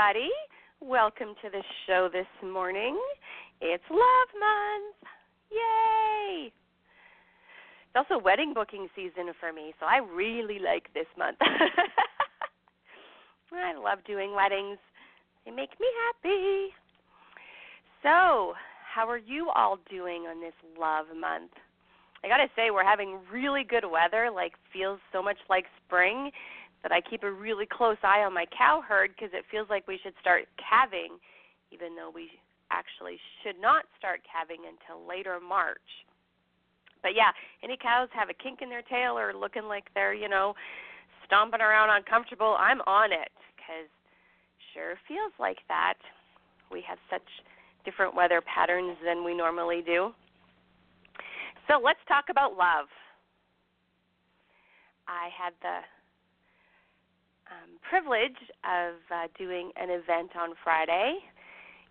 Everybody. Welcome to the show this morning. It's Love Month. Yay! It's also wedding booking season for me, so I really like this month. I love doing weddings. They make me happy. So, how are you all doing on this love month? I got to say we're having really good weather, like feels so much like spring that I keep a really close eye on my cow herd because it feels like we should start calving even though we actually should not start calving until later March. But yeah, any cows have a kink in their tail or looking like they're, you know, stomping around uncomfortable, I'm on it because sure feels like that. We have such different weather patterns than we normally do. So let's talk about love. I had the um, privilege of uh, doing an event on Friday.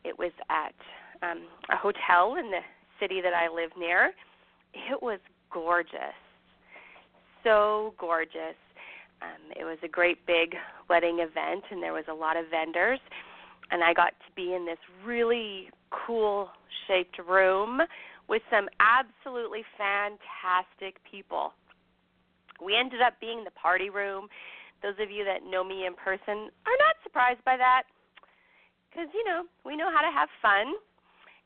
It was at um, a hotel in the city that I live near. It was gorgeous, so gorgeous. Um, it was a great big wedding event, and there was a lot of vendors. And I got to be in this really cool shaped room with some absolutely fantastic people. We ended up being the party room. Those of you that know me in person are not surprised by that because, you know, we know how to have fun.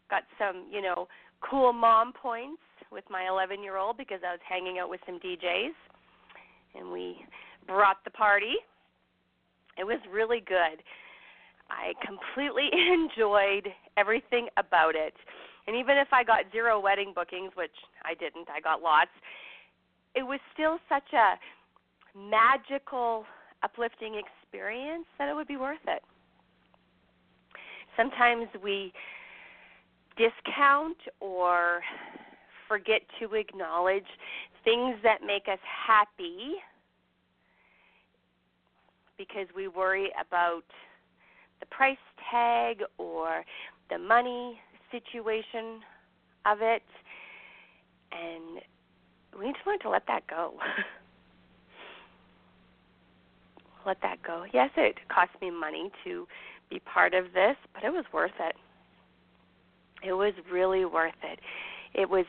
Got some, you know, cool mom points with my 11 year old because I was hanging out with some DJs and we brought the party. It was really good. I completely enjoyed everything about it. And even if I got zero wedding bookings, which I didn't, I got lots, it was still such a magical, uplifting experience that it would be worth it. Sometimes we discount or forget to acknowledge things that make us happy because we worry about the price tag or the money situation of it. And we need to learn to let that go. let that go. Yes, it cost me money to be part of this, but it was worth it. It was really worth it. It was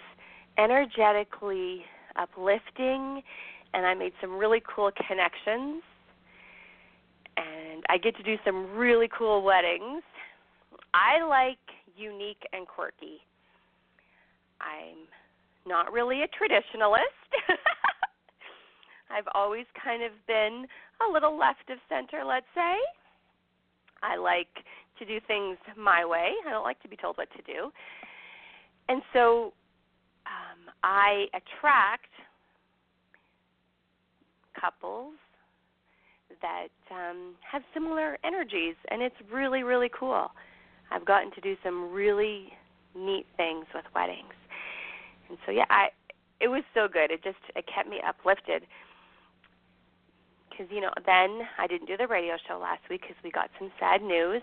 energetically uplifting, and I made some really cool connections. And I get to do some really cool weddings. I like unique and quirky. I'm not really a traditionalist. I've always kind of been a little left of center, let's say. I like to do things my way. I don't like to be told what to do. And so um, I attract couples that um, have similar energies, and it's really, really cool. I've gotten to do some really neat things with weddings, and so yeah, I it was so good. It just it kept me uplifted because you know then I didn't do the radio show last week because we got some sad news.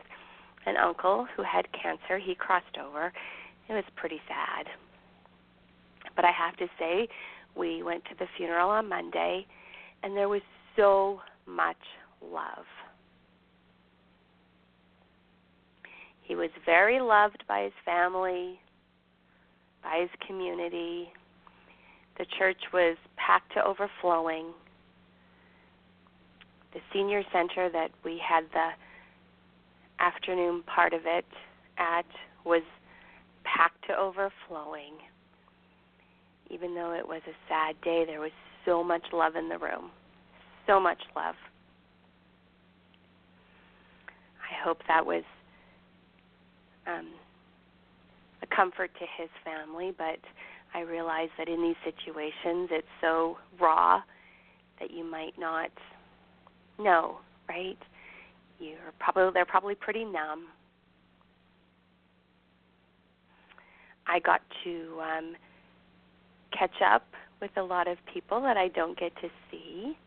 An uncle who had cancer, he crossed over. It was pretty sad. But I have to say, we went to the funeral on Monday, and there was so much love. He was very loved by his family, by his community. The church was packed to overflowing the senior center that we had the afternoon part of it at was packed to overflowing. Even though it was a sad day, there was so much love in the room. So much love. I hope that was um, a comfort to his family, but I realize that in these situations it's so raw that you might not know, right? You're probably they're probably pretty numb. I got to um catch up with a lot of people that I don't get to see.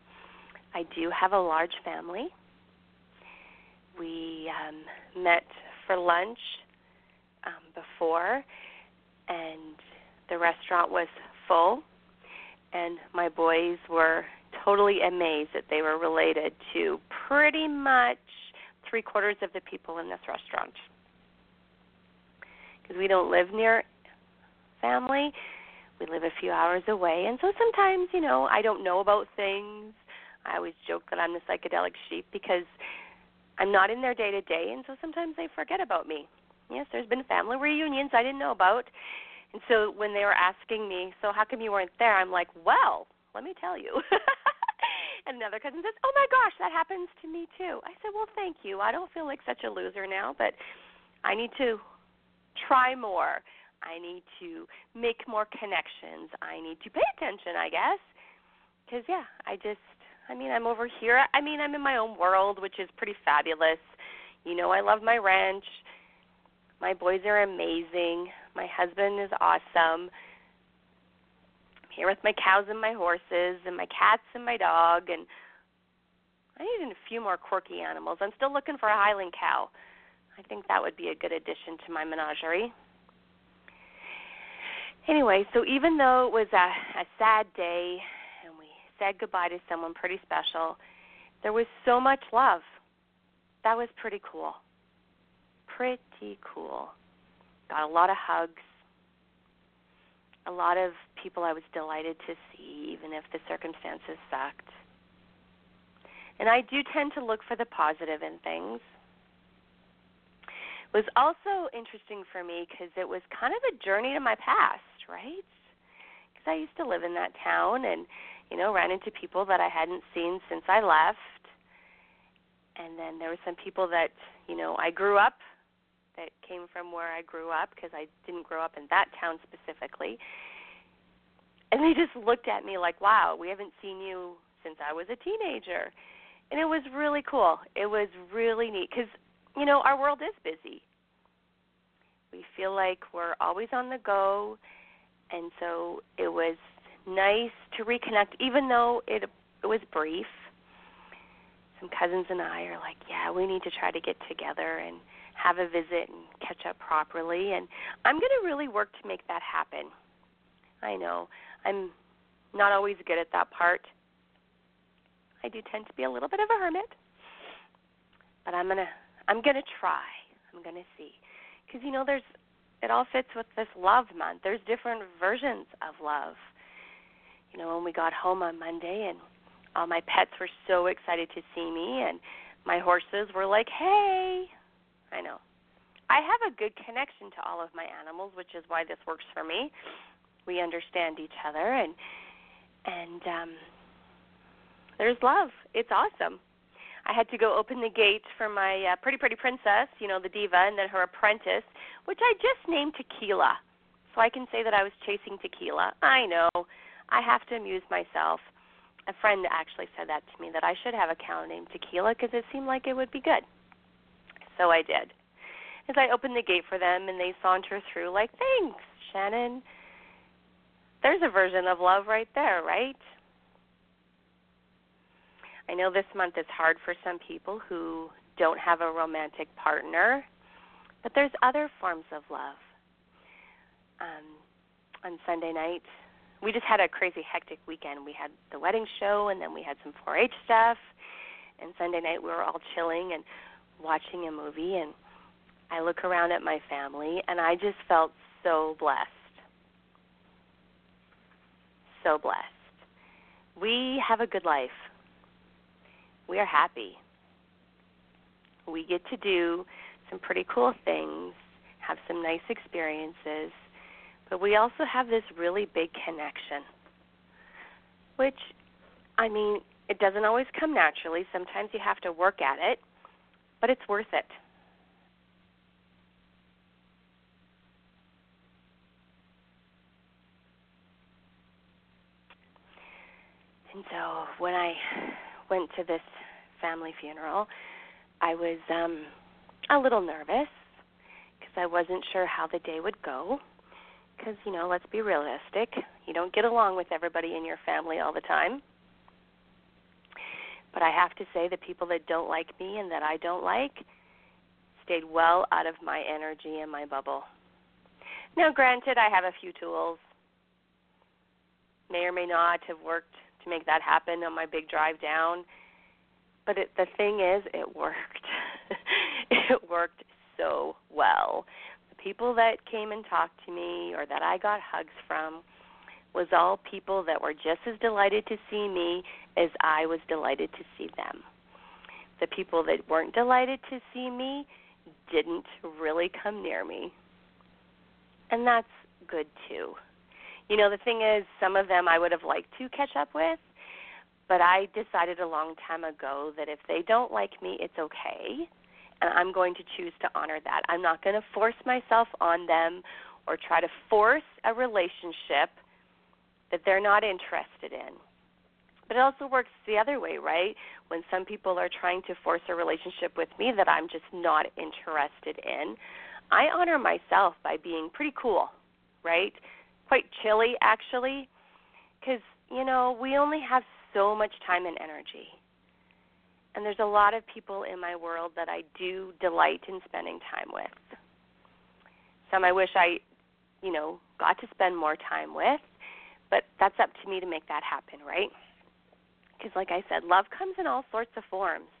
I do have a large family. We um met for lunch um before and the restaurant was full and my boys were totally amazed that they were related to pretty much three quarters of the people in this restaurant. Because we don't live near family. We live a few hours away. And so sometimes you know i don't know about things. I always joke that i'm the psychedelic sheep because i'm not in their day to day and so sometimes they forget about me. Yes there's been family reunions i didn't know about. And so when they were asking me so how come you weren't there? I'm like well let me tell you and another cousin says oh my gosh that happens to me too i said well thank you i don't feel like such a loser now but i need to try more I need to make more connections. I need to pay attention, I guess. Cuz yeah, I just I mean, I'm over here. I mean, I'm in my own world, which is pretty fabulous. You know, I love my ranch. My boys are amazing. My husband is awesome. Here with my cows and my horses and my cats and my dog and I need a few more quirky animals. I'm still looking for a Highland cow. I think that would be a good addition to my menagerie anyway, so even though it was a, a sad day and we said goodbye to someone pretty special, there was so much love. That was pretty cool. Pretty cool. Got a lot of hugs. A lot of people I was delighted to see, even if the circumstances sucked. And I do tend to look for the positive in things It was also interesting for me because it was kind of a journey to my past right? Because I used to live in that town and, you know, ran into people that I hadn't seen since I left. And then there were some people that, you know, I grew up that came from where I grew up because I didn't grow up in that town specifically. And they just looked at me like, "Wow, we haven't seen you since I was a teenager." And it was really cool. It was really neat cuz you know, our world is busy. We feel like we're always on the go and so it was nice to reconnect, even though it it was brief. Some cousins and I are like, yeah, we need to try to get together and have a visit and catch up properly. And I'm going to really work to make that happen. I know I'm not always good at that part. I do tend to be a little bit of a hermit, but I'm gonna I'm gonna try. I'm gonna see, because you know there's it all fits with this love month. There's different versions of love. You know, when we got home on Monday and all my pets were so excited to see me and my horses were like, "Hey." I know. I have a good connection to all of my animals, which is why this works for me. We understand each other and and um there's love. It's awesome. I had to go open the gate for my uh, pretty pretty princess, you know, the diva, and then her apprentice, which I just named Tequila. So I can say that I was chasing tequila. I know. I have to amuse myself. A friend actually said that to me that I should have a cow named Tequila because it seemed like it would be good. So I did. As I opened the gate for them and they saunter through like, "Thanks, Shannon." There's a version of love right there, right? I know this month is hard for some people who don't have a romantic partner, but there's other forms of love. Um, on Sunday night, we just had a crazy hectic weekend. We had the wedding show, and then we had some 4-H stuff. And Sunday night, we were all chilling and watching a movie. And I look around at my family, and I just felt so blessed. So blessed. We have a good life we are happy. We get to do some pretty cool things, have some nice experiences, but we also have this really big connection, which, I mean, it doesn't always come naturally. Sometimes you have to work at it, but it's worth it. And so when I went to this family funeral, I was um a little nervous because I wasn't sure how the day would go. Because, you know, let's be realistic, you don't get along with everybody in your family all the time. But I have to say, the people that don't like me and that I don't like stayed well out of my energy and my bubble. Now, granted, I have a few tools. May or may not have worked to make that happen on my big drive down. But it, the thing is, it worked. it worked so well. The people that came and talked to me or that I got hugs from was all people that were just as delighted to see me as I was delighted to see them. The people that weren't delighted to see me didn't really come near me. And that's good too. You know, the thing is, some of them I would have liked to catch up with, but I decided a long time ago that if they don't like me, it's okay. And I'm going to choose to honor that. I'm not going to force myself on them or try to force a relationship that they're not interested in. But it also works the other way, right? When some people are trying to force a relationship with me that I'm just not interested in, I honor myself by being pretty cool, right? Quite chilly, actually, because, you know, we only have so much time and energy. And there's a lot of people in my world that I do delight in spending time with. Some I wish I, you know, got to spend more time with, but that's up to me to make that happen, right? Because, like I said, love comes in all sorts of forms.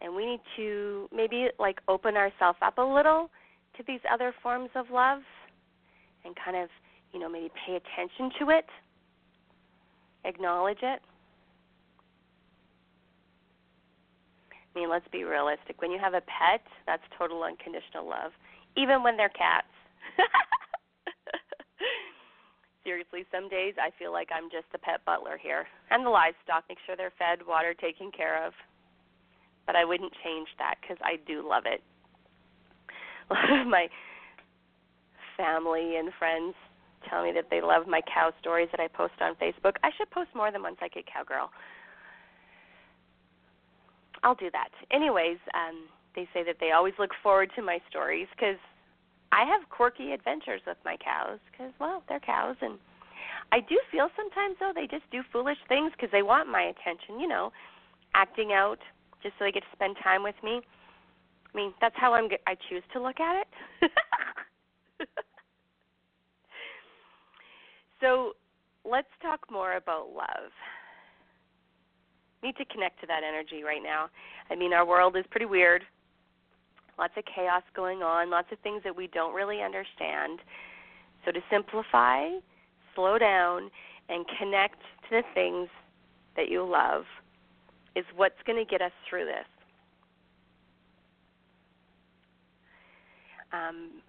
And we need to maybe like open ourselves up a little to these other forms of love and kind of, you know, maybe pay attention to it, acknowledge it. I mean, let's be realistic. When you have a pet, that's total unconditional love, even when they're cats. Seriously, some days I feel like I'm just a pet butler here. And the livestock, make sure they're fed, water taken care of. But I wouldn't change that because I do love it. A lot of my family and friends tell me that they love my cow stories that I post on Facebook. I should post more than One Psychic Cowgirl. I'll do that. Anyways, um, they say that they always look forward to my stories because I have quirky adventures with my cows because, well, they're cows, and I do feel sometimes though they just do foolish things because they want my attention. You know, acting out just so they get to spend time with me. I mean, that's how I'm. I choose to look at it. so, let's talk more about love. Need to connect to that energy right now. I mean, our world is pretty weird lots of chaos going on, lots of things that we don't really understand. So to simplify, slow down, and connect to the things that you love is what's going to get us through this. Um,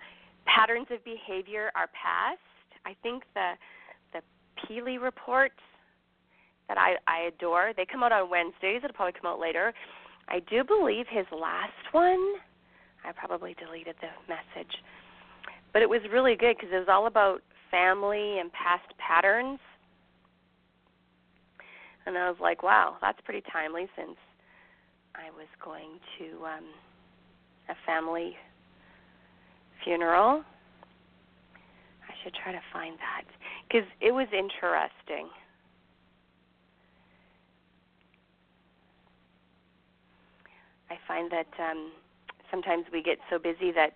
patterns of behavior are past. I think the the Peely reports that I, I adore. They come out on Wednesdays. It'll probably come out later. I do believe his last one I probably deleted the message. But it was really good because it was all about family and past patterns. And I was like, wow, that's pretty timely since I was going to um, a family funeral. I should try to find that because it was interesting. I find that um, sometimes we get so busy that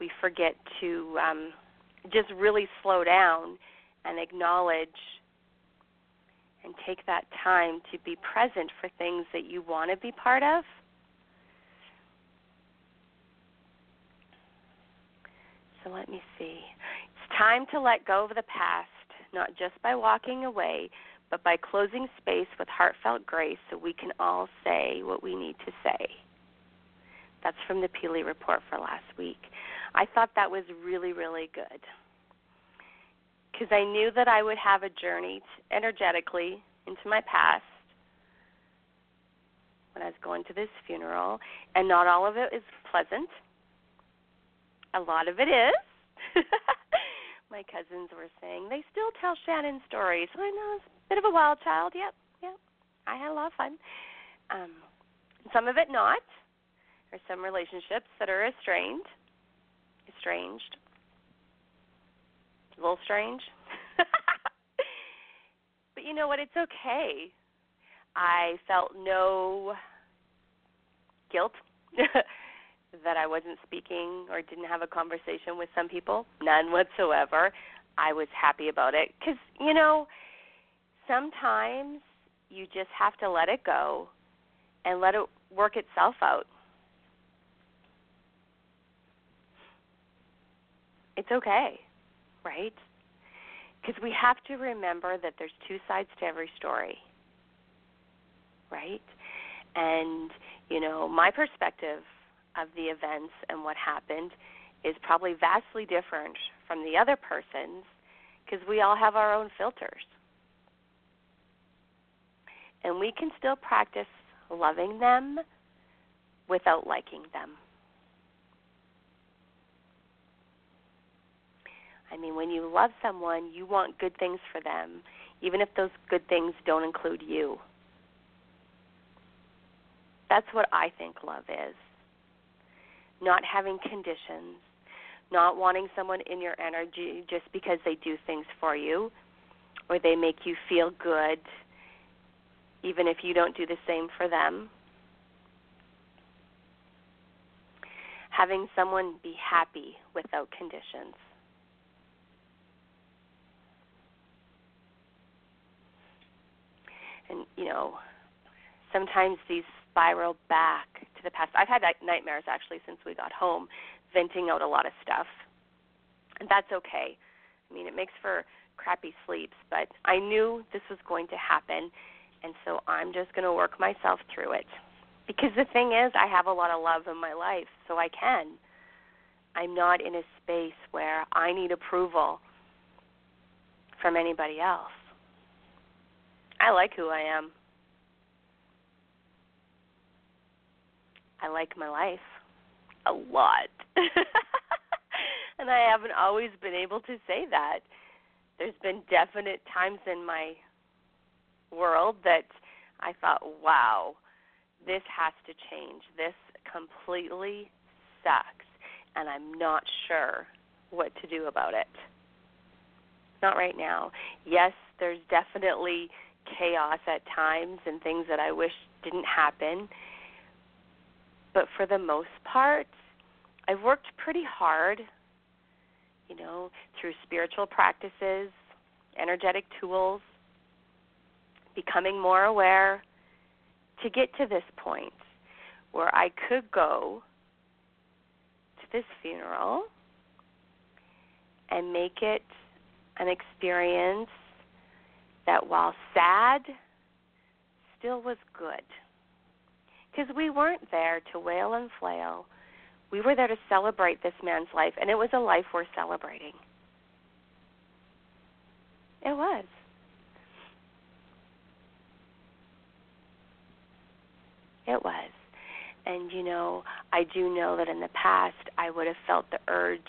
we forget to um, just really slow down and acknowledge and take that time to be present for things that you want to be part of. So let me see. It's time to let go of the past, not just by walking away, but by closing space with heartfelt grace so we can all say what we need to say. That's from the Peely report for last week. I thought that was really, really good because I knew that I would have a journey energetically into my past when I was going to this funeral, and not all of it is pleasant. A lot of it is. my cousins were saying they still tell Shannon stories. I know it's a bit of a wild child. Yep, Yeah, I had a lot of fun. Um, some of it not. There's some relationships that are estranged. Estranged. A little strange. but you know what? It's okay. I felt no guilt that I wasn't speaking or didn't have a conversation with some people. None whatsoever. I was happy about it because, you know, sometimes you just have to let it go and let it work itself out. It's okay, right? Because we have to remember that there's two sides to every story, right? And, you know, my perspective of the events and what happened is probably vastly different from the other person's because we all have our own filters. And we can still practice loving them without liking them. I mean, when you love someone, you want good things for them, even if those good things don't include you. That's what I think love is. Not having conditions, not wanting someone in your energy just because they do things for you or they make you feel good, even if you don't do the same for them. Having someone be happy without conditions. And, you know, sometimes these spiral back to the past. I've had nightmares actually since we got home venting out a lot of stuff. And that's okay. I mean, it makes for crappy sleeps, but I knew this was going to happen, and so I'm just going to work myself through it. Because the thing is, I have a lot of love in my life, so I can. I'm not in a space where I need approval from anybody else. I like who I am. I like my life a lot. and I haven't always been able to say that. There's been definite times in my world that I thought, wow, this has to change. This completely sucks, and I'm not sure what to do about it. Not right now. Yes, there's definitely chaos at times and things that I wish didn't happen. But for the most part, I've worked pretty hard, you know, through spiritual practices, energetic tools, becoming more aware to get to this point where I could go to this funeral and make it an experience that while sad, still was good because we weren't there to wail and flail. We were there to celebrate this man's life, and it was a life worth celebrating. It was. It was. And, you know, I do know that in the past I would have felt the urge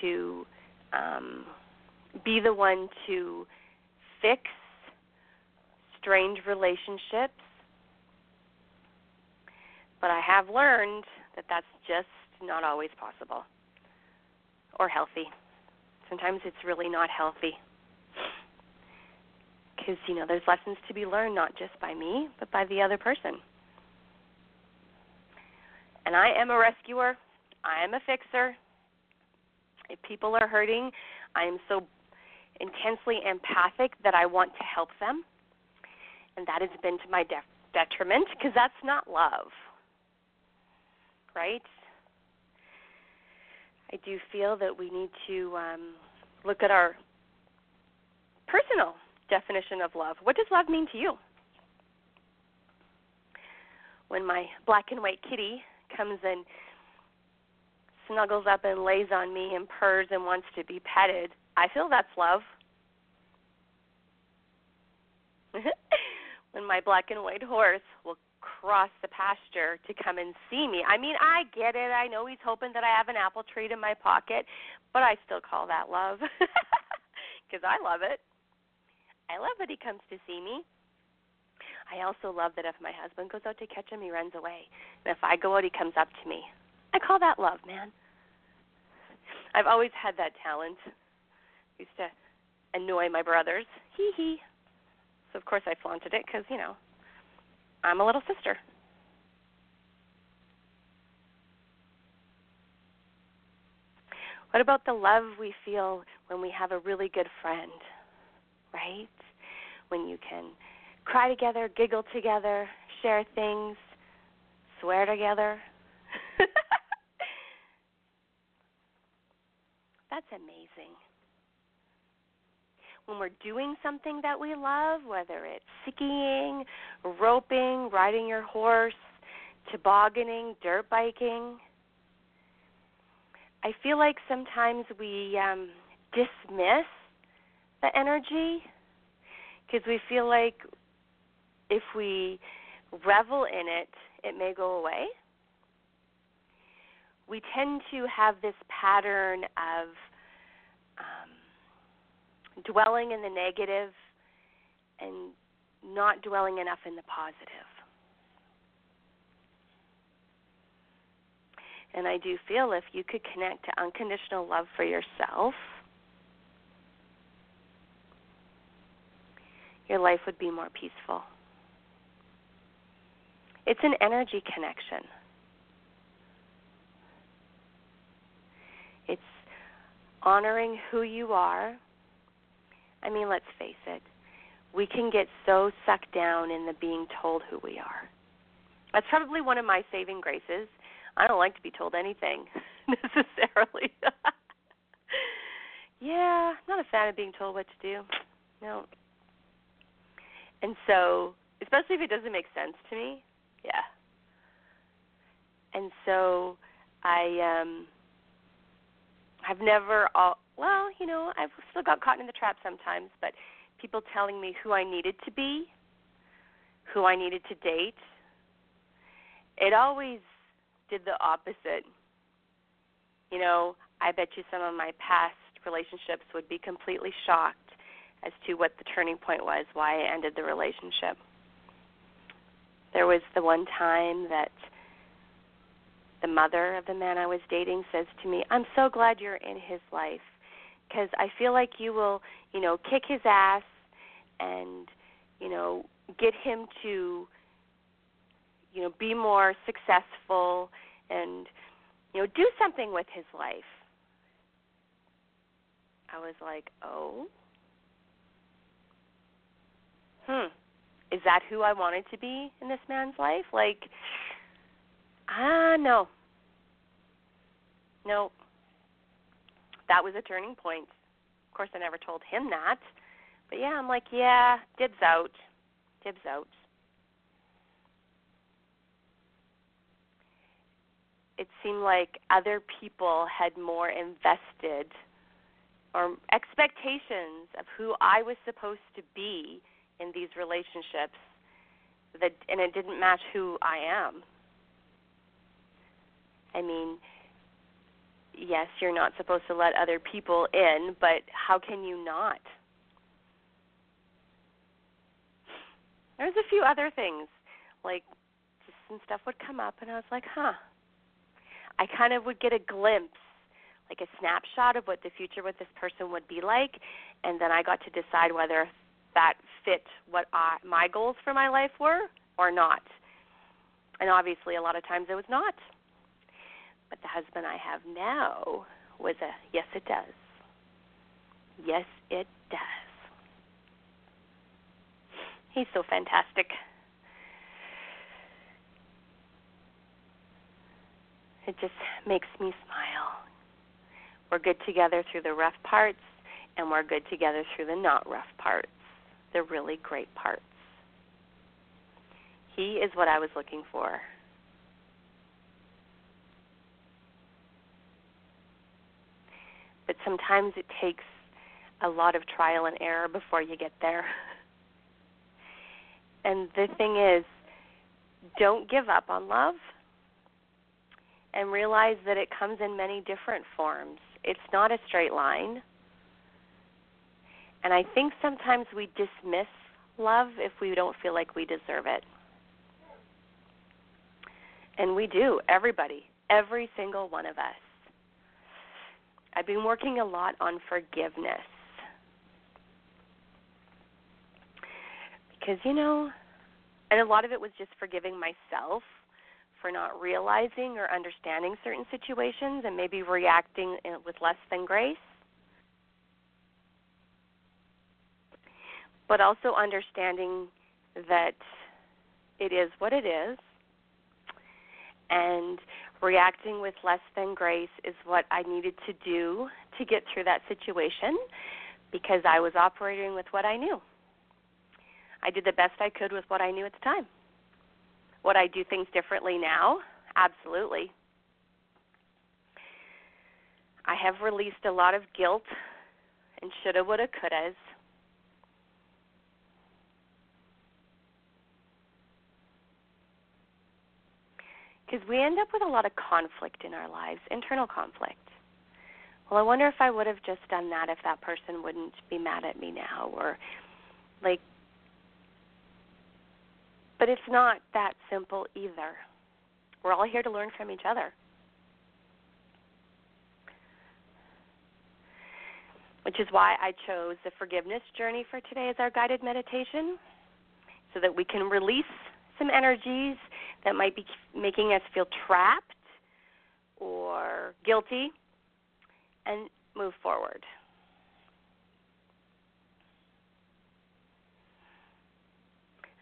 to um, be the one to fix strange relationships but I have learned that that's just not always possible or healthy. Sometimes it's really not healthy. Because, you know, there's lessons to be learned not just by me, but by the other person. And I am a rescuer, I am a fixer. If people are hurting, I am so intensely empathic that I want to help them. And that has been to my de- detriment because that's not love right? I do feel that we need to um, look at our personal definition of love. What does love mean to you? When my black and white kitty comes and snuggles up and lays on me and purrs and wants to be petted, I feel that's love. when my black and white horse will cross the pasture to come and see me. I mean, I get it. I know he's hoping that I have an apple treat in my pocket, but I still call that love because I love it. I love that he comes to see me. I also love that if my husband goes out to catch him, he runs away. And if I go out, he comes up to me. I call that love, man. I've always had that talent. Used to annoy my brothers. Hee hee. So of course I flaunted it because you know I'm a little sister. What about the love we feel when we have a really good friend, right? When you can cry together, giggle together, share things, swear together. That's amazing. When we're doing something that we love, whether it's skiing, roping, riding your horse, tobogganing, dirt biking, I feel like sometimes we um, dismiss the energy because we feel like if we revel in it, it may go away. We tend to have this pattern of dwelling in the negative and not dwelling enough in the positive. And I do feel if you could connect to unconditional love for yourself, your life would be more peaceful. It's an energy connection. It's honoring who you are. I mean, let's face it, we can get so sucked down in the being told who we are. That's probably one of my saving graces I don't like to be told anything necessarily. yeah, not a fan of being told what to do. No. And so, especially if it doesn't make sense to me, yeah. And so, I um I've never all well, you know, I've still got caught in the trap sometimes, but people telling me who I needed to be, who I needed to date, it always did the opposite. You know, I bet you some of my past relationships would be completely shocked as to what the turning point was, why I ended the relationship. There was the one time that the mother of the man I was dating says to me, "I'm so glad you're in his life because I feel like you will, you know, kick his ass and, you know, get him to you know be more successful and you know do something with his life. I was like oh. Hmm. Is that who i wanted to be in this man's life? Like ah no. No that was a turning point. Of course i never told him that. But yeah i'm like yeah dibs out. Dibs out. It seemed like other people had more invested or expectations of who I was supposed to be in these relationships that and it didn't match who I am. I mean, yes, you're not supposed to let other people in, but how can you not? There's a few other things like just some stuff would come up and I was like, "Huh, I kind of would get a glimpse, like a snapshot of what the future with this person would be like, and then I got to decide whether that fit what I, my goals for my life were or not. And obviously, a lot of times it was not. But the husband I have now was a yes, it does. Yes, it does. He's so fantastic. It just makes me smile. We're good together through the rough parts, and we're good together through the not rough parts, the really great parts. He is what I was looking for. But sometimes it takes a lot of trial and error before you get there. And the thing is, don't give up on love and realize that it comes in many different forms. It's not a straight line. And I think sometimes we dismiss love if we don't feel like we deserve it. And we do, everybody, every single one of us. I've been working a lot on forgiveness. Because, you know, and a lot of it was just forgiving myself for not realizing or understanding certain situations and maybe reacting with less than grace. But also understanding that it is what it is and reacting with less than grace is what I needed to do to get through that situation because I was operating with what I knew. I did the best I could with what I knew at the time. Would I do things differently now? Absolutely. I have released a lot of guilt and shoulda, woulda, couldas. Because we end up with a lot of conflict in our lives, internal conflict. Well, I wonder if I would have just done that if that person wouldn't be mad at me now, or like but it's not that simple either. We're all here to learn from each other. Which is why I chose the forgiveness journey for today as our guided meditation, so that we can release some energies that might be making us feel trapped or guilty and move forward.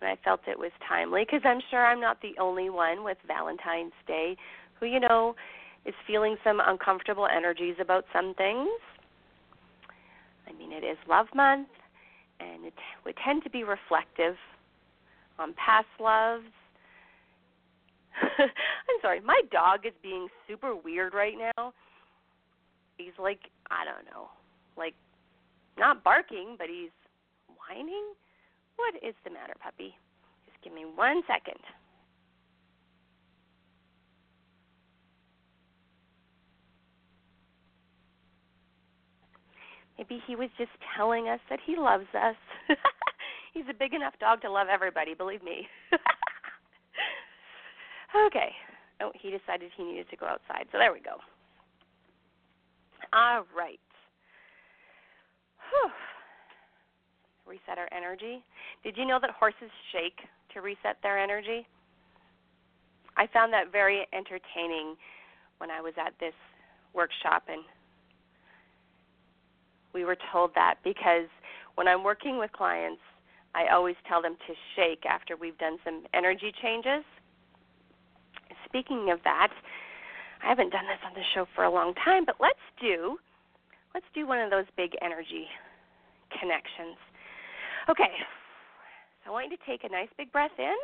and I felt it was timely because I'm sure I'm not the only one with Valentine's Day who, you know, is feeling some uncomfortable energies about some things. I mean, it is Love Month, and it would tend to be reflective on past loves. I'm sorry, my dog is being super weird right now. He's like, I don't know, like not barking, but he's whining what is the matter, puppy? Just give me one second. Maybe he was just telling us that he loves us. He's a big enough dog to love everybody, believe me. okay. Oh, he decided he needed to go outside. So there we go. All right. Whew reset our energy. Did you know that horses shake to reset their energy? I found that very entertaining when I was at this workshop and we were told that because when I'm working with clients, I always tell them to shake after we've done some energy changes. Speaking of that, I haven't done this on the show for a long time, but let's do let's do one of those big energy connections. Okay. So I want you to take a nice big breath in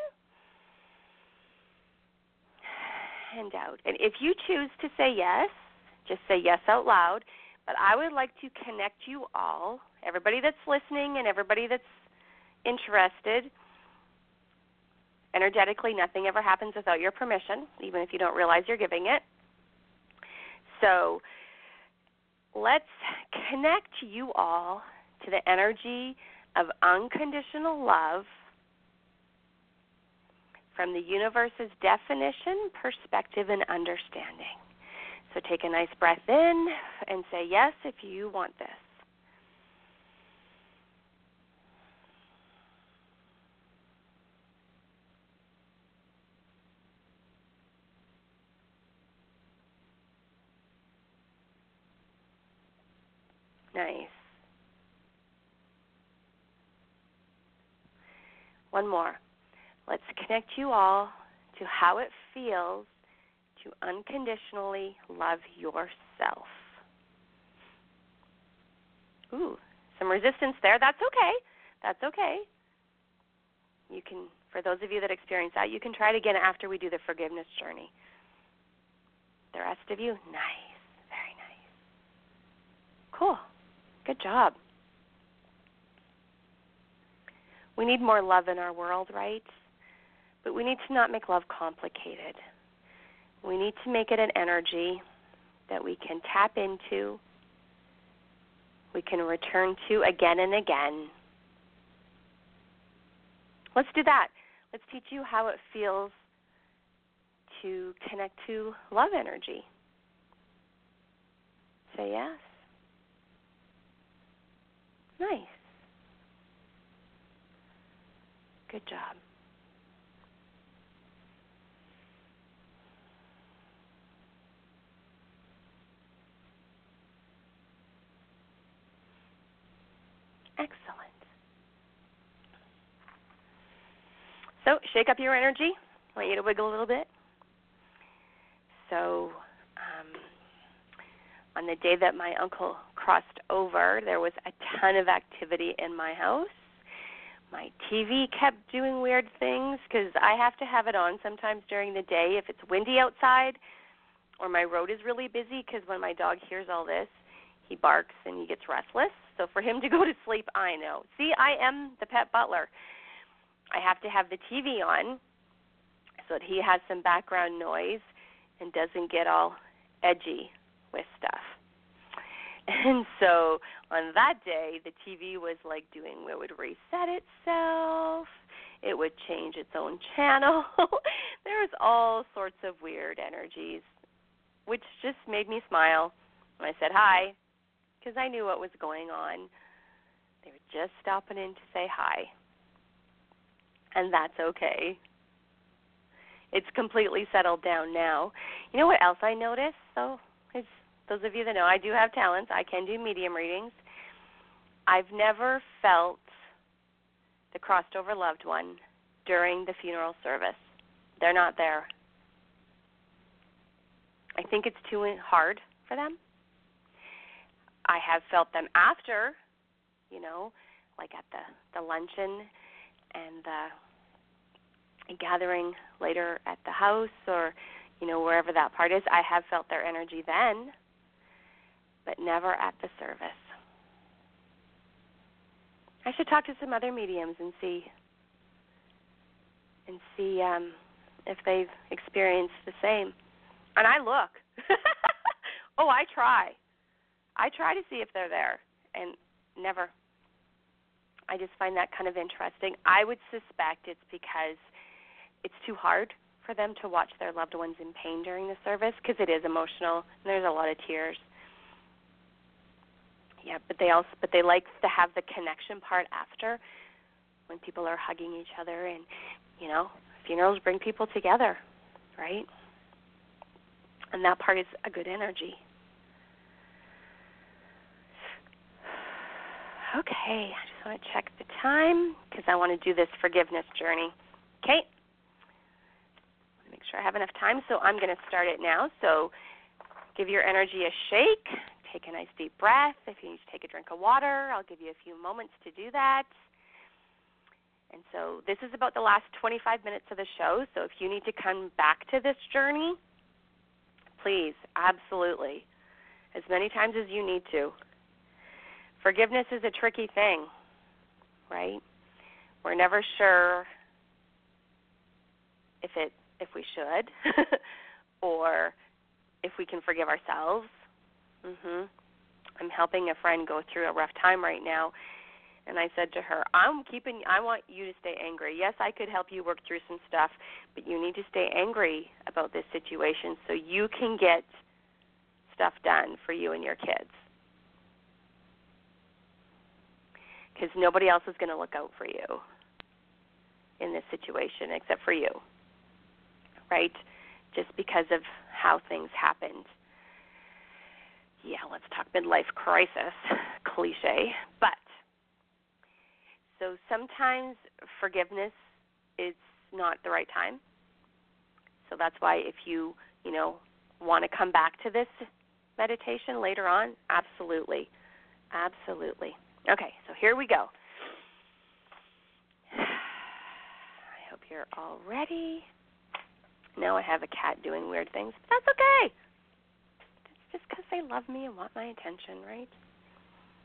and out. And if you choose to say yes, just say yes out loud. But I would like to connect you all, everybody that's listening and everybody that's interested. Energetically, nothing ever happens without your permission, even if you don't realize you're giving it. So let's connect you all to the energy of unconditional love from the universe's definition, perspective, and understanding. So take a nice breath in and say yes if you want this. Nice. One more. Let's connect you all to how it feels to unconditionally love yourself. Ooh, some resistance there. That's okay. That's okay. You can, for those of you that experience that, you can try it again after we do the forgiveness journey. The rest of you, nice. Very nice. Cool. Good job. We need more love in our world, right? But we need to not make love complicated. We need to make it an energy that we can tap into, we can return to again and again. let's do that. Let's teach you how it feels to connect to love energy. Say yes. Nice. Good job. Excellent. So, shake up your energy. I want you to wiggle a little bit. So, on the day that my uncle crossed over, there was a ton of activity in my house. My TV kept doing weird things because I have to have it on sometimes during the day if it's windy outside or my road is really busy because when my dog hears all this, he barks and he gets restless. So for him to go to sleep, I know. See, I am the pet butler. I have to have the TV on so that he has some background noise and doesn't get all edgy with stuff. And so on that day, the TV was like doing it would reset itself. It would change its own channel. there was all sorts of weird energies, which just made me smile. And I said hi because I knew what was going on. They were just stopping in to say hi. And that's okay. It's completely settled down now. You know what else I noticed? It's those of you that know I do have talents. I can do medium readings. I've never felt the crossed over loved one during the funeral service. They're not there. I think it's too hard for them. I have felt them after, you know, like at the the luncheon and the gathering later at the house or you know wherever that part is. I have felt their energy then, but never at the service. I should talk to some other mediums and see and see um if they've experienced the same. And I look. oh, I try. I try to see if they're there and never. I just find that kind of interesting. I would suspect it's because it's too hard for them to watch their loved ones in pain during the service because it is emotional and there's a lot of tears. Yeah, but they also but they like to have the connection part after when people are hugging each other and you know, funerals bring people together, right? And that part is a good energy. Okay, I just want to check the time because I want to do this forgiveness journey. Okay? Make sure I have enough time, so I'm going to start it now. So give your energy a shake. Take a nice deep breath. If you need to take a drink of water, I'll give you a few moments to do that. And so this is about the last 25 minutes of the show. So if you need to come back to this journey, please, absolutely, as many times as you need to forgiveness is a tricky thing, right? We're never sure if it if we should or if we can forgive ourselves. Mhm. I'm helping a friend go through a rough time right now and I said to her, "I'm keeping I want you to stay angry. Yes, I could help you work through some stuff, but you need to stay angry about this situation so you can get stuff done for you and your kids." because nobody else is going to look out for you in this situation except for you, right? Just because of how things happened. Yeah, let's talk midlife crisis, cliche. But so sometimes forgiveness is not the right time. So that's why if you, you know, want to come back to this meditation later on, absolutely. Absolutely. Okay, so here we go. I hope you're all ready. Now I have a cat doing weird things, but that's okay. Just because they love me and want my attention, right?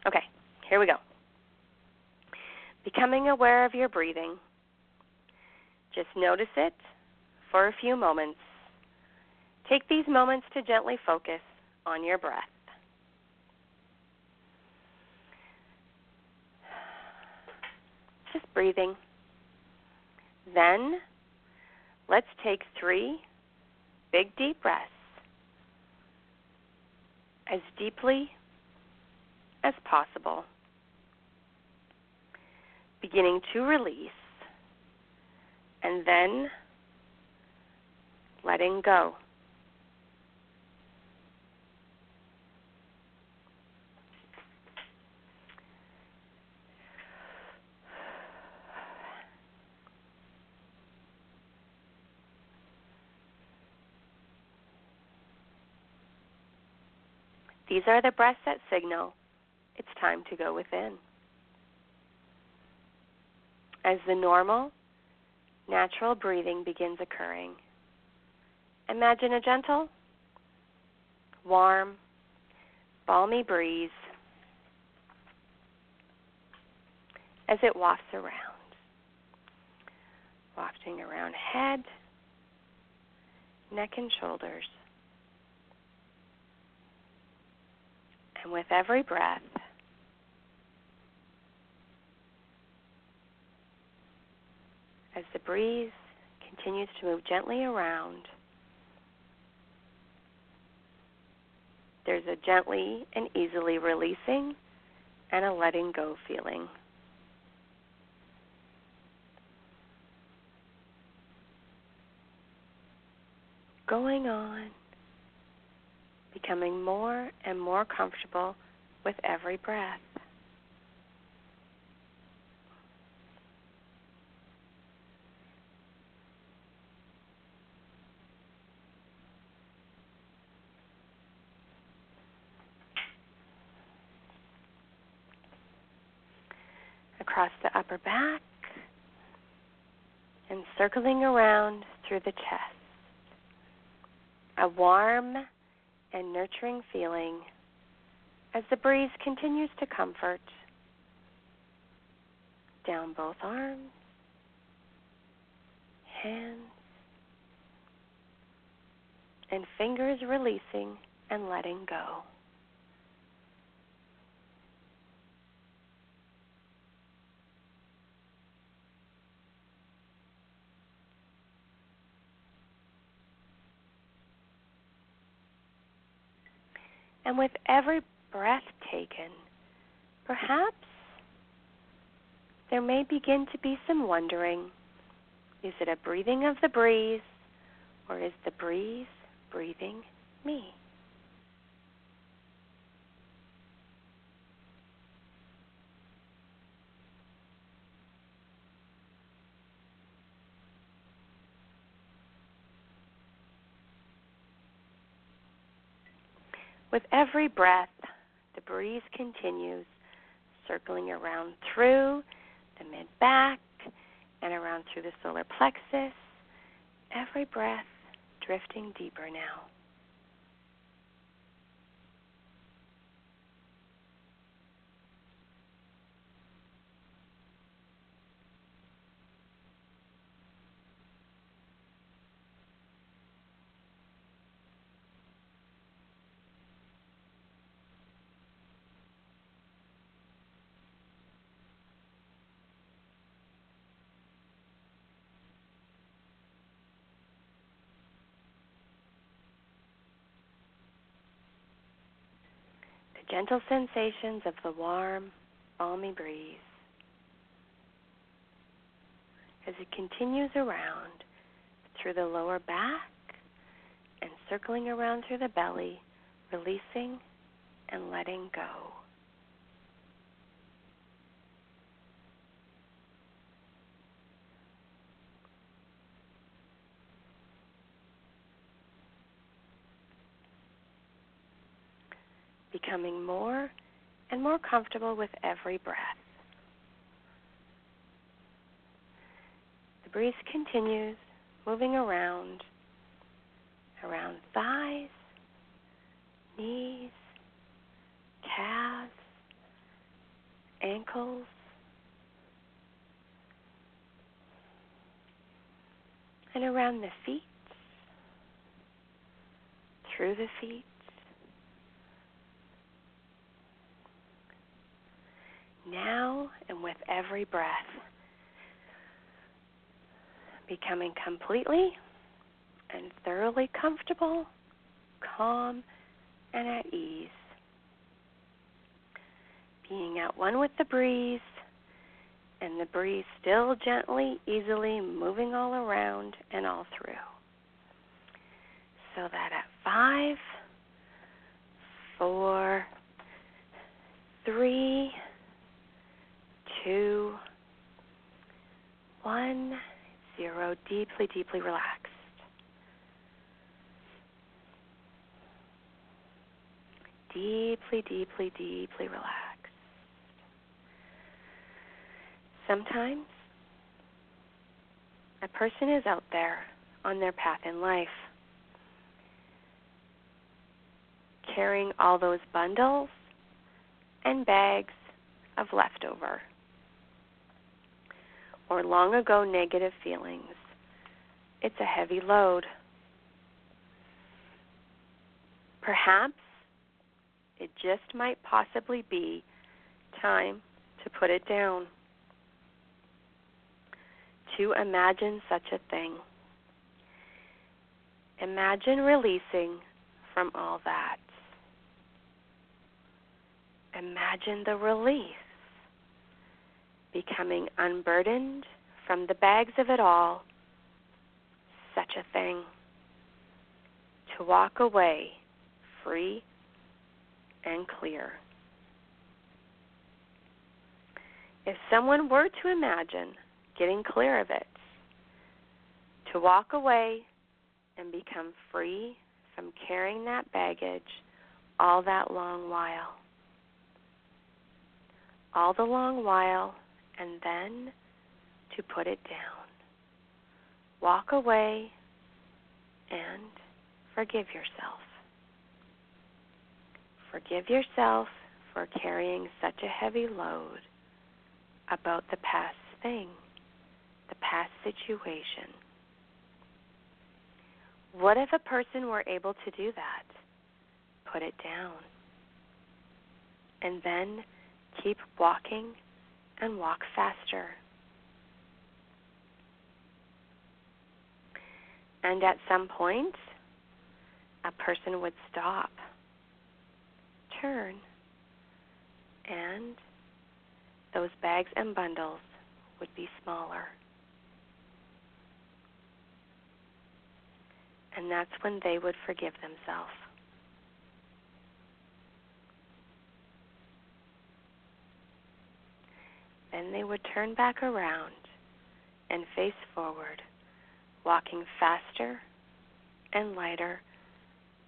Okay, here we go. Becoming aware of your breathing. Just notice it for a few moments. Take these moments to gently focus on your breath. just breathing. Then let's take three big deep breaths as deeply as possible, beginning to release and then letting go. These are the breaths that signal it's time to go within. As the normal, natural breathing begins occurring, imagine a gentle, warm, balmy breeze as it wafts around, wafting around head, neck, and shoulders. And with every breath, as the breeze continues to move gently around, there's a gently and easily releasing and a letting go feeling. Going on becoming more and more comfortable with every breath. Across the upper back and circling around through the chest. A warm and nurturing feeling as the breeze continues to comfort down both arms, hands, and fingers releasing and letting go. And with every breath taken, perhaps there may begin to be some wondering is it a breathing of the breeze, or is the breeze breathing me? With every breath, the breeze continues, circling around through the mid back and around through the solar plexus. Every breath drifting deeper now. Gentle sensations of the warm, balmy breeze as it continues around through the lower back and circling around through the belly, releasing and letting go. Becoming more and more comfortable with every breath. The breeze continues moving around, around thighs, knees, calves, ankles, and around the feet, through the feet, now and with every breath. becoming completely and thoroughly comfortable, calm, and at ease. Being at one with the breeze, and the breeze still gently, easily moving all around and all through. So that at five, four, three, two, one, zero, deeply, deeply relaxed. Deeply, deeply, deeply relaxed. Sometimes a person is out there on their path in life carrying all those bundles and bags of leftover or long ago negative feelings. It's a heavy load. Perhaps it just might possibly be time to put it down. To imagine such a thing. Imagine releasing from all that. Imagine the relief becoming unburdened from the bags of it all, such a thing. To walk away free and clear. If someone were to imagine getting clear of it, to walk away and become free from carrying that baggage all that long while. All the long while and then to put it down. Walk away and forgive yourself. Forgive yourself for carrying such a heavy load about the past thing, the past situation. What if a person were able to do that? Put it down. And then keep walking and walk faster. And at some point, a person would stop, turn, and those bags and bundles would be smaller. And that's when they would forgive themselves. Then they would turn back around and face forward, walking faster and lighter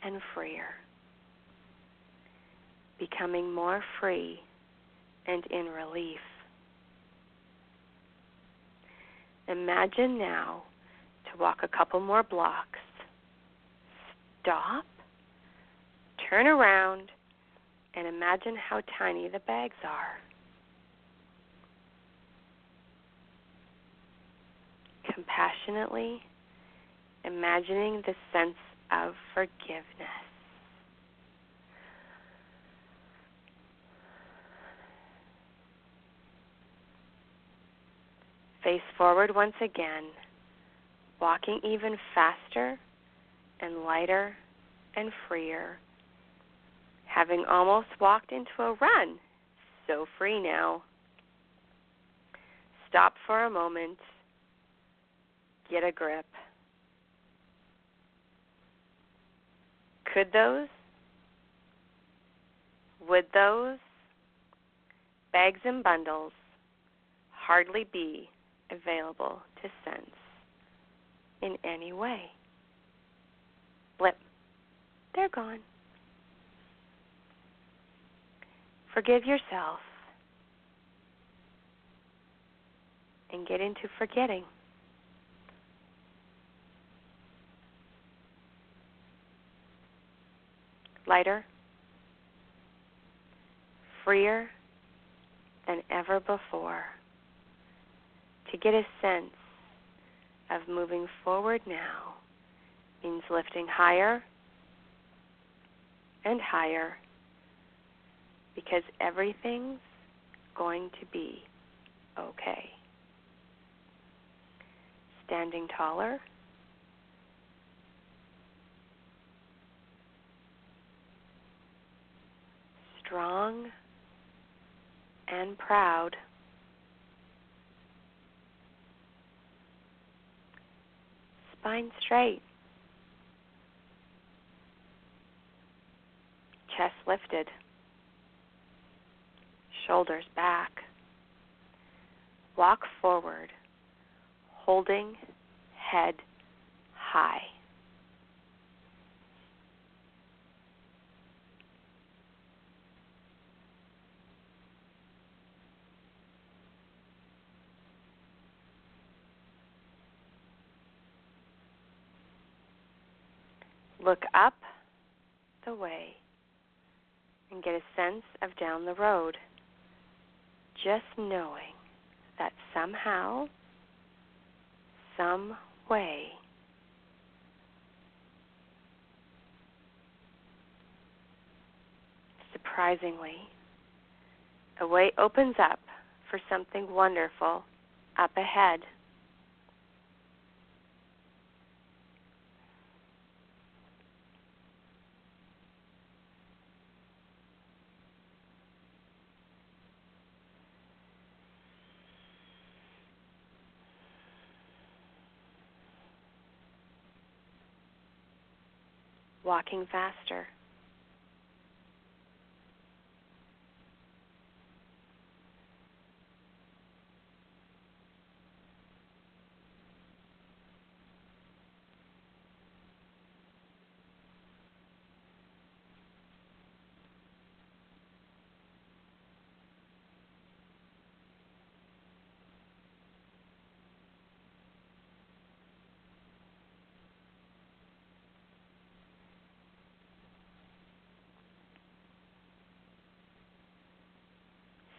and freer, becoming more free and in relief. Imagine now to walk a couple more blocks. Stop, turn around, and imagine how tiny the bags are. Compassionately, imagining the sense of forgiveness. Face forward once again, walking even faster and lighter and freer, having almost walked into a run. So free now. Stop for a moment get a grip. Could those, would those bags and bundles hardly be available to sense in any way? Blip. They're gone. Forgive yourself and get into forgetting. Lighter, freer than ever before. To get a sense of moving forward now means lifting higher and higher because everything's going to be okay. standing taller. Strong and proud. Spine straight. Chest lifted. Shoulders back. Walk forward, holding head high. Look up the way and get a sense of down the road. Just knowing that somehow, some way, surprisingly, a way opens up for something wonderful up ahead. Walking faster.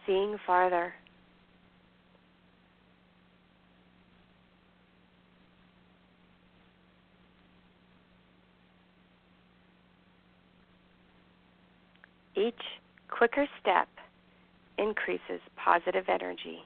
Seeing farther. Each quicker step increases positive energy.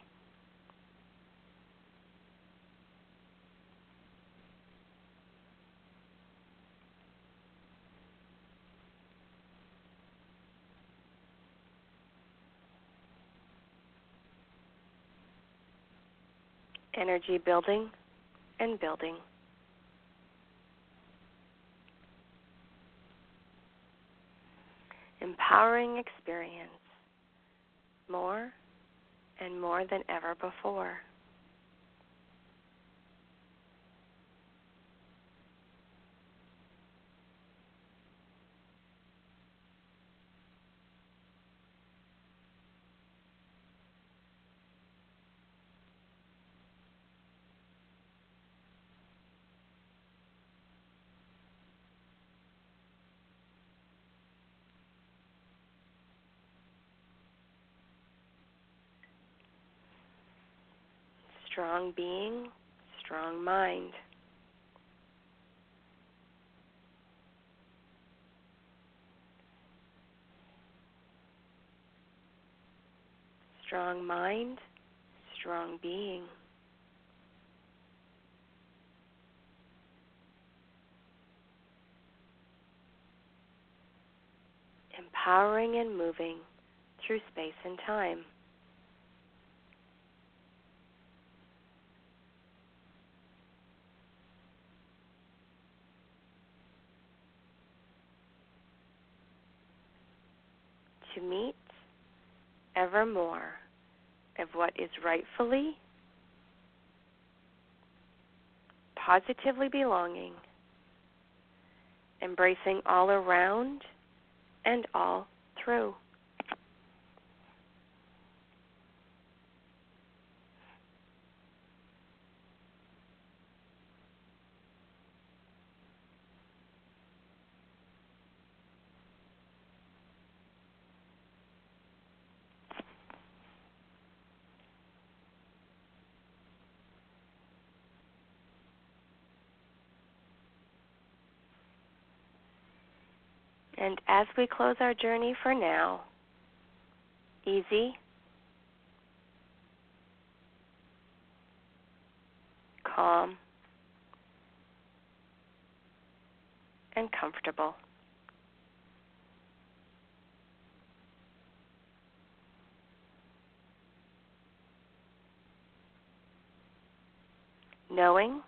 Energy building and building. Empowering experience more and more than ever before. Strong being, strong mind. Strong mind, strong being. Empowering and moving through space and time. To meet ever more of what is rightfully, positively belonging, embracing all around and all through. And as we close our journey for now, easy, calm, and comfortable. Knowing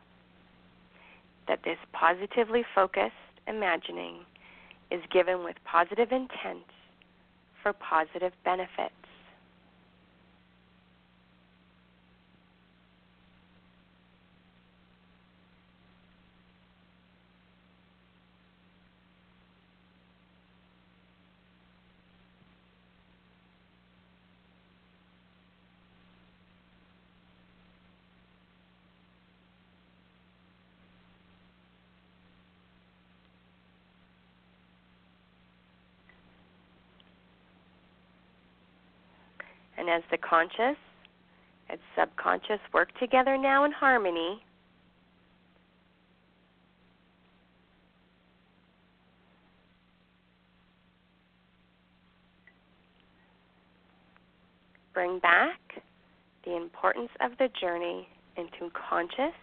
that this positively focused imagining is given with positive intent for positive benefits. And as the conscious and subconscious work together now in harmony, bring back the importance of the journey into conscious,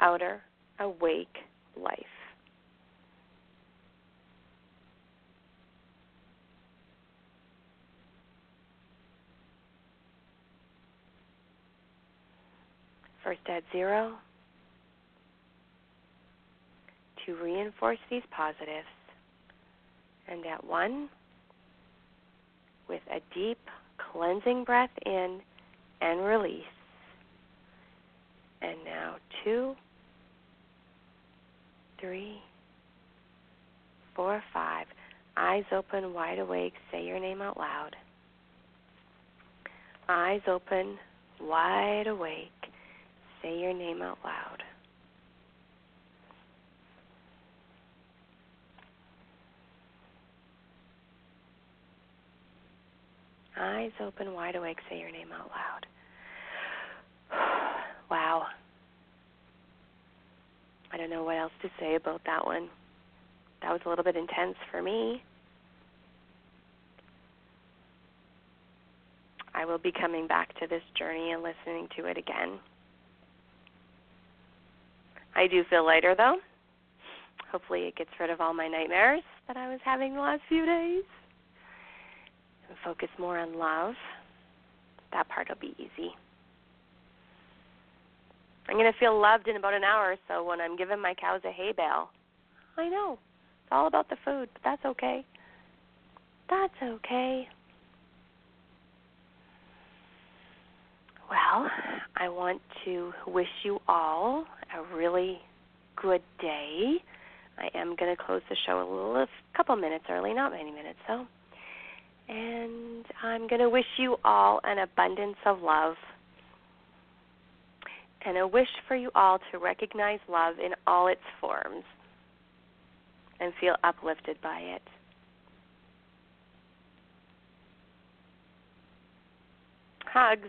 outer, awake life. First at zero, to reinforce these positives, and at one, with a deep cleansing breath in and release. And now two, three, four, five. Eyes open, wide awake. Say your name out loud. Eyes open, wide awake. Say your name out loud. Eyes open, wide awake. Say your name out loud. wow. I don't know what else to say about that one. That was a little bit intense for me. I will be coming back to this journey and listening to it again. I do feel lighter though. Hopefully, it gets rid of all my nightmares that I was having the last few days. And focus more on love. That part will be easy. I'm going to feel loved in about an hour or so when I'm giving my cows a hay bale. I know. It's all about the food, but that's okay. That's okay. Well, I want to wish you all a really good day. I am going to close the show a little, a couple minutes early, not many minutes though. And I'm going to wish you all an abundance of love. And a wish for you all to recognize love in all its forms and feel uplifted by it. Hugs.